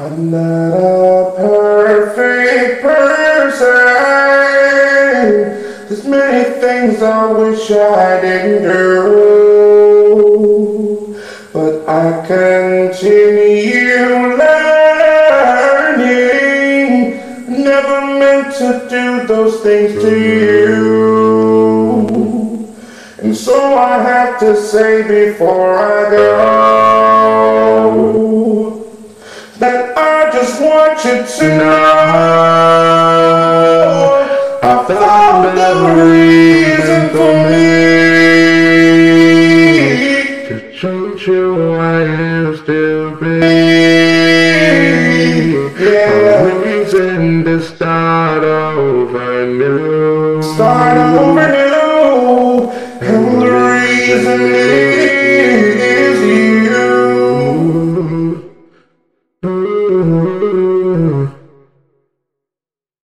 I'm not a perfect person. There's many things I wish I didn't do. But I continue learning. Never meant to do those things to you. And so I have to say before I go that I just want you to know I found the reason for me to treat you I used to be. Yeah. A reason to start over new. Start over new, Mm-hmm.